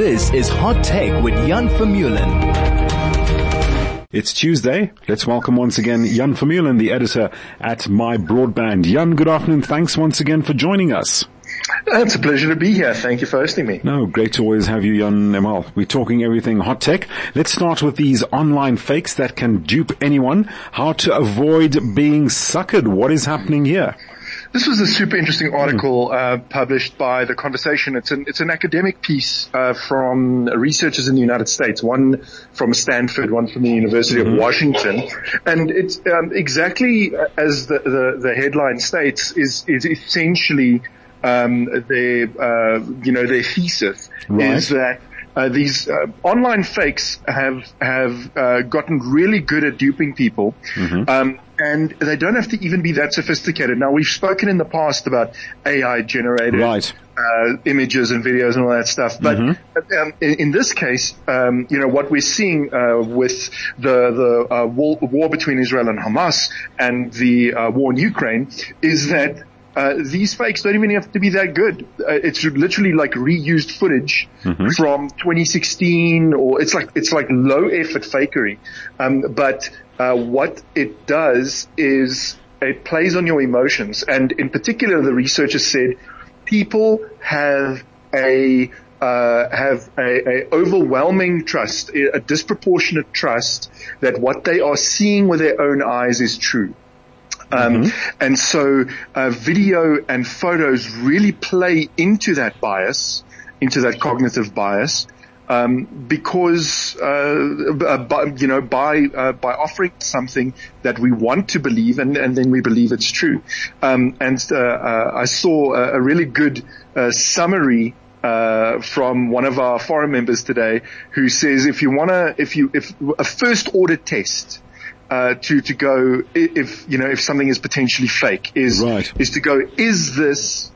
This is Hot Tech with Jan Vermeulen. It's Tuesday. Let's welcome once again Jan Vermeulen, the editor at My Broadband. Jan, good afternoon. Thanks once again for joining us. Uh, it's a pleasure to be here. Thank you for hosting me. No, great to always have you, Jan. Well, we're talking everything hot tech. Let's start with these online fakes that can dupe anyone. How to avoid being suckered. What is happening here? This was a super interesting article uh, published by The Conversation. It's an it's an academic piece uh, from researchers in the United States, one from Stanford, one from the University mm-hmm. of Washington, and it's um, exactly as the, the, the headline states is is essentially um, their uh, you know their thesis right. is that uh, these uh, online fakes have have uh, gotten really good at duping people. Mm-hmm. Um, and they don't have to even be that sophisticated. Now we've spoken in the past about AI generated right. uh, images and videos and all that stuff, but mm-hmm. um, in, in, this case, um, you know what we're seeing uh, with the the uh, war, war, between Israel and Hamas and the uh, war in Ukraine is that. Uh, these fakes don't even have to be that good. Uh, it's literally like reused footage mm-hmm. from 2016 or it's like, it's like low effort fakery. Um, but uh, what it does is it plays on your emotions. And in particular, the researchers said people have a uh, have a, a, overwhelming trust, a disproportionate trust that what they are seeing with their own eyes is true. Um, mm-hmm. And so uh, video and photos really play into that bias, into that cognitive bias um, because uh, uh, by, you know by uh, by offering something that we want to believe and, and then we believe it's true. Um, and uh, uh I saw a, a really good uh, summary. from one of our forum members today, who says if you wanna, if you, if a first order test to to go if you know if something is potentially fake is right. is to go is this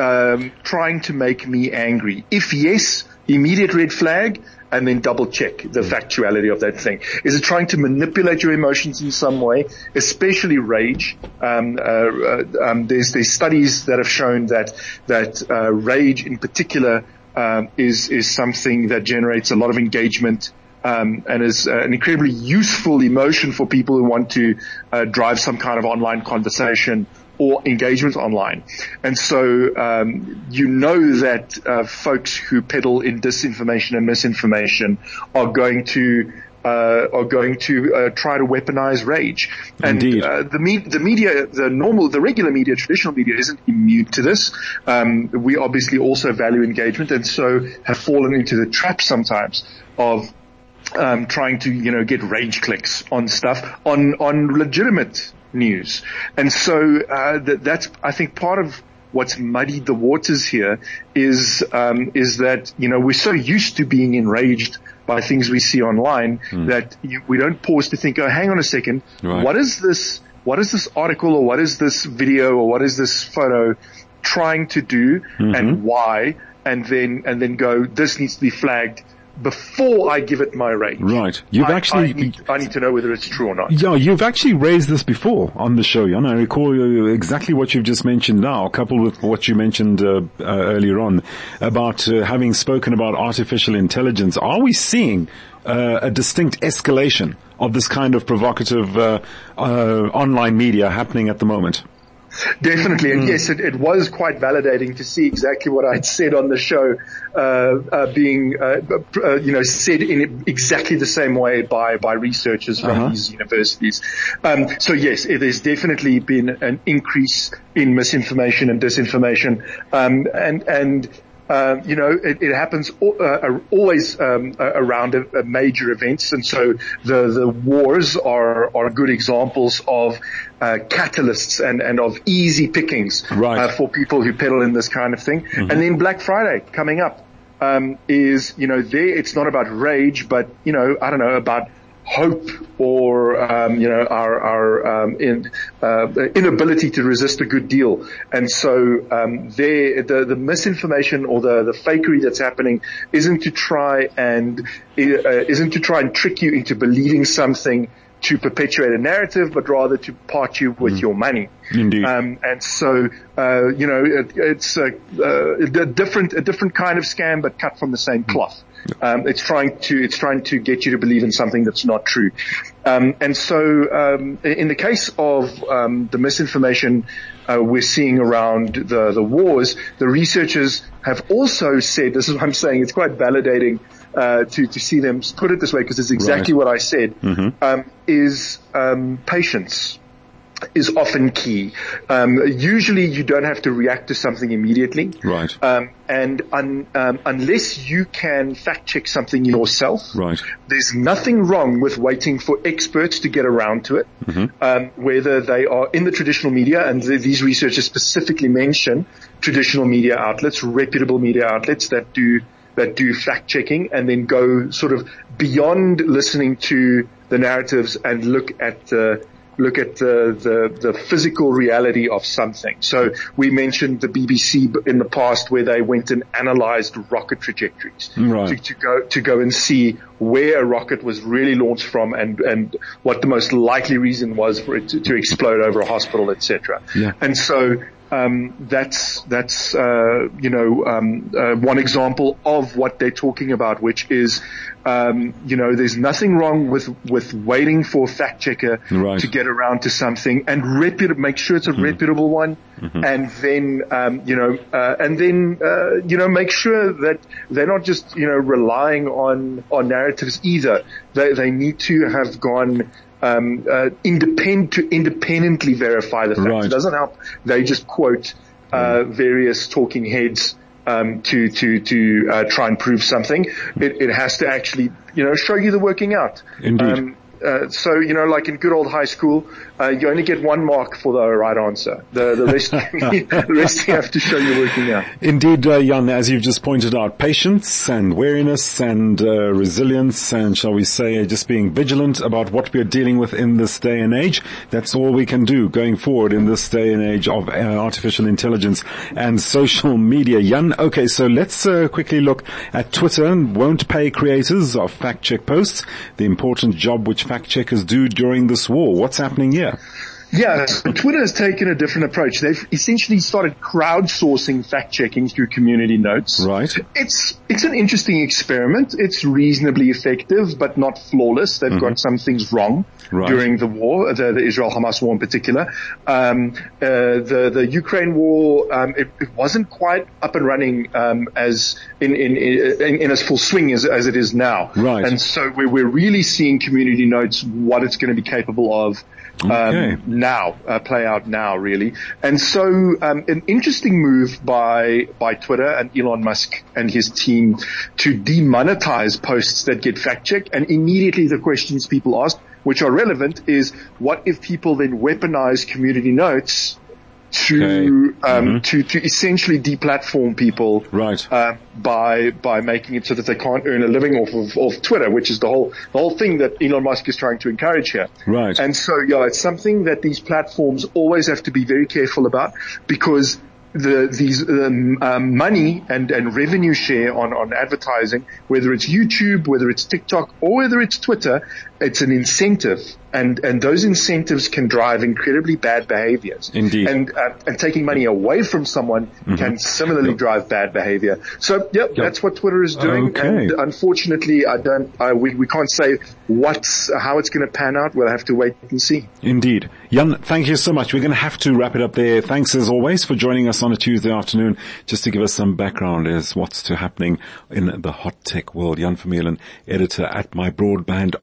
um, trying to make me angry? If yes, immediate red flag and then double check the factuality of that thing. Is it trying to manipulate your emotions in some way, especially rage? Um, uh, uh, um, there's there's studies that have shown that that uh, rage in particular um, is is something that generates a lot of engagement. Um, and is uh, an incredibly useful emotion for people who want to uh, drive some kind of online conversation or engagement online. And so um, you know that uh, folks who peddle in disinformation and misinformation are going to uh, are going to uh, try to weaponize rage. And uh, the, me- the media, the normal, the regular media, traditional media isn't immune to this. Um, we obviously also value engagement and so have fallen into the trap sometimes of um, trying to, you know, get rage clicks on stuff on on legitimate news. And so uh, that, that's, I think, part of what's muddied the waters here is um, is that you know we're so used to being enraged by things we see online mm. that you, we don't pause to think, oh, hang on a second, right. what is this? What is this article or what is this video or what is this photo trying to do mm-hmm. and why? And then and then go, this needs to be flagged before I give it my rate. Right. You've I, actually. I need, I need, to know whether it's true or not. Yeah, you've actually raised this before on the show, Jan. I recall exactly what you've just mentioned now, coupled with what you mentioned uh, uh, earlier on about uh, having spoken about artificial intelligence. Are we seeing uh, a distinct escalation of this kind of provocative uh, uh, online media happening at the moment? Definitely, and mm. yes, it, it, was quite validating to see exactly what I'd said on the show uh, uh, being, uh, uh you know, said in exactly the same way by by researchers from uh-huh. these universities. Um, so yes, it has definitely been an increase in misinformation and disinformation, um, and and uh, you know, it, it happens uh, always um, around a, a major events, and so the the wars are are good examples of uh, catalysts and and of easy pickings right. Uh, for people who peddle in this kind of thing. Mm-hmm. And then Black Friday coming up um, is you know there it's not about rage, but you know I don't know about hope or um, you know our our um, in, uh, inability to resist a good deal. And so um, there, the the misinformation or the the fakery that's happening isn't to try and uh, isn't to try and trick you into believing something to perpetuate a narrative, but rather to part you with mm. your money. Indeed. Um, and so, uh, you know, it, it's a, a, different, a different kind of scam, but cut from the same cloth. Um, it's trying to, it's trying to get you to believe in something that's not true. Um, and so, um, in the case of, um, the misinformation, uh, we're seeing around the, the wars, the researchers have also said, this is what I'm saying, it's quite validating, uh, to, to see them put it this way because it's exactly right. what I said, mm-hmm. um, is um, patience is often key. Um, usually you don't have to react to something immediately. Right. Um, and un, um, unless you can fact check something yourself, right. there's nothing wrong with waiting for experts to get around to it, mm-hmm. Um, whether they are in the traditional media, and th- these researchers specifically mention traditional media outlets, reputable media outlets that do that do fact checking and then go sort of beyond listening to the narratives and look at the look at the, the, the physical reality of something. So we mentioned the BBC in the past where they went and analyzed rocket trajectories right. to, to, go to go and see where a rocket was really launched from and and what the most likely reason was for it to, to explode over a hospital, etc. Yeah. And so um, that's that's uh, you know um, uh, one example of what they're talking about, which is um, you know there's nothing wrong with with waiting for a fact checker right. to get around to something and reputable, make sure it's a mm. reputable one, mm-hmm. and then um, you know uh, and then uh, you know make sure that they're not just you know relying on on narratives either. They they need to have gone um, uh, independent to independently verify the facts. Right. It doesn't help. They just quote uh, various talking heads um, to to to uh, try and prove something. It, it, has to actually, you know, show you the working out. Indeed. Um, uh, so you know, like in good old high school, uh, you only get one mark for the right answer. The, the rest, the rest you have to show you're working out. Indeed, uh, Jan, as you've just pointed out, patience and wariness and uh, resilience, and shall we say, just being vigilant about what we're dealing with in this day and age. That's all we can do going forward in this day and age of uh, artificial intelligence and social media. Jan, okay, so let's uh, quickly look at Twitter. Won't pay creators of fact check posts the important job which fact checkers do during this war. What's happening here? Yeah, Twitter has taken a different approach. They've essentially started crowdsourcing fact checking through community notes. Right. It's it's an interesting experiment. It's reasonably effective, but not flawless. They've mm-hmm. got some things wrong right. during the war, the, the Israel Hamas war in particular. Um, uh, the the Ukraine war, um, it, it, wasn't quite up and running um, as in in, in in as full swing as as it is now. Right. And so we're we're really seeing community notes what it's going to be capable of um, okay. Now, uh, play out now really. And so, um, an interesting move by, by Twitter and Elon Musk and his team to demonetize posts that get fact checked. And immediately the questions people ask, which are relevant is what if people then weaponize community notes to okay. um, mm-hmm. to to essentially deplatform people right uh, by by making it so that they can't earn a living off of, of Twitter, which is the whole the whole thing that Elon Musk is trying to encourage here. Right. And so yeah, it's something that these platforms always have to be very careful about because the these um, um, money and and revenue share on on advertising, whether it's YouTube, whether it's TikTok, or whether it's Twitter, it's an incentive, and and those incentives can drive incredibly bad behaviors. Indeed, and uh, and taking money away from someone mm-hmm. can similarly yep. drive bad behavior. So yep, yep, that's what Twitter is doing. Okay. And unfortunately, I don't. I, we we can't say what's how it's going to pan out. We'll have to wait and see. Indeed, Jan, thank you so much. We're going to have to wrap it up there. Thanks as always for joining us on a Tuesday afternoon, just to give us some background as what's to happening in the hot tech world. Jan Vermeulen, editor at My Broadband